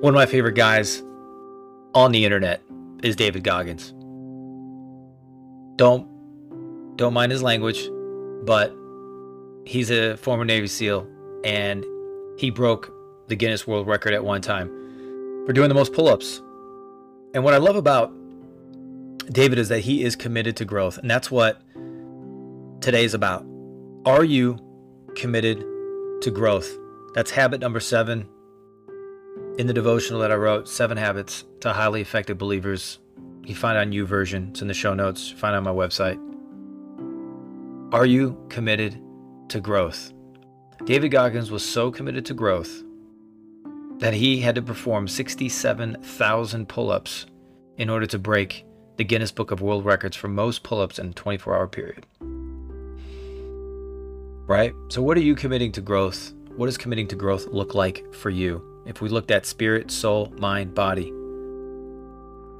One of my favorite guys on the internet is David Goggins. Don't don't mind his language, but he's a former Navy SEAL and he broke the Guinness World Record at one time for doing the most pull-ups. And what I love about David is that he is committed to growth, and that's what today is about. Are you committed to growth? That's habit number 7 in the devotional that I wrote, Seven Habits to Highly Effective Believers. You find on YouVersion. It's in the show notes. You find on my website. Are you committed to growth? David Goggins was so committed to growth that he had to perform 67,000 pull ups in order to break the Guinness Book of World Records for most pull ups in a 24 hour period. Right? So, what are you committing to growth? What does committing to growth look like for you? If we looked at spirit, soul, mind, body,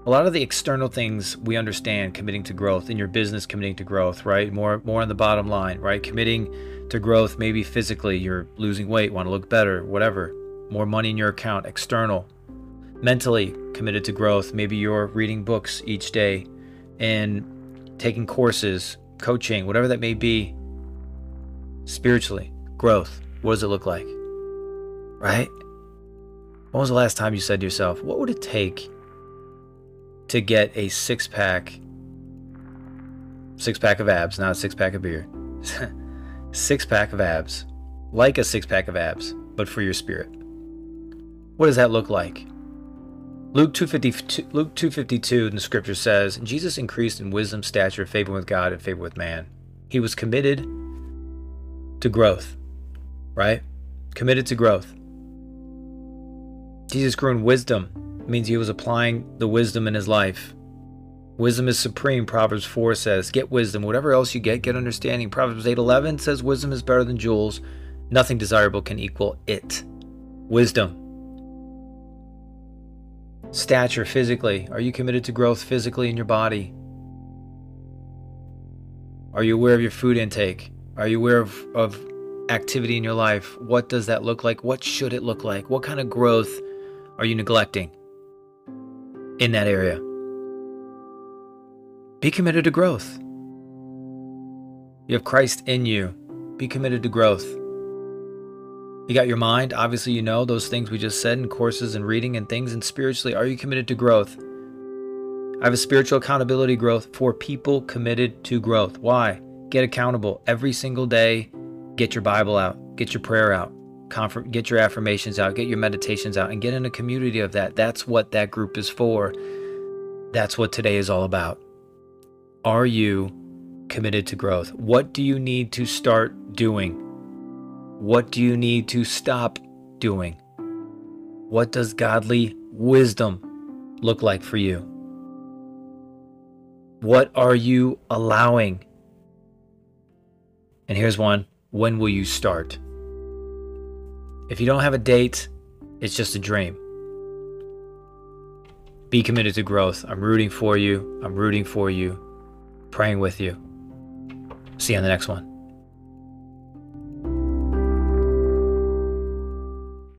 a lot of the external things we understand committing to growth in your business committing to growth right? More more on the bottom line right? Committing to growth maybe physically you're losing weight want to look better whatever. More money in your account external. Mentally committed to growth maybe you're reading books each day and taking courses coaching whatever that may be. Spiritually growth what does it look like? Right when was the last time you said to yourself what would it take to get a six pack, six pack of abs, not a six pack of beer, six pack of abs, like a six pack of abs, but for your spirit. What does that look like? Luke 252, Luke 252 in the scripture says, Jesus increased in wisdom, stature, favor with God, and favor with man. He was committed to growth, right? Committed to growth. Jesus grew in wisdom, means he was applying the wisdom in his life. Wisdom is supreme, Proverbs 4 says. Get wisdom. Whatever else you get, get understanding. Proverbs 8:11 says wisdom is better than jewels. Nothing desirable can equal it. Wisdom. Stature physically. Are you committed to growth physically in your body? Are you aware of your food intake? Are you aware of, of activity in your life? What does that look like? What should it look like? What kind of growth are you neglecting? in that area. Be committed to growth. You have Christ in you. Be committed to growth. You got your mind. Obviously, you know those things we just said in courses and reading and things. And spiritually, are you committed to growth? I have a spiritual accountability growth for people committed to growth. Why? Get accountable every single day. Get your Bible out. Get your prayer out get your affirmations out, get your meditations out, and get in a community of that. That's what that group is for. That's what today is all about. Are you committed to growth? What do you need to start doing? What do you need to stop doing? What does godly wisdom look like for you? What are you allowing? And here's one when will you start? If you don't have a date, it's just a dream. Be committed to growth. I'm rooting for you. I'm rooting for you. Praying with you. See you on the next one.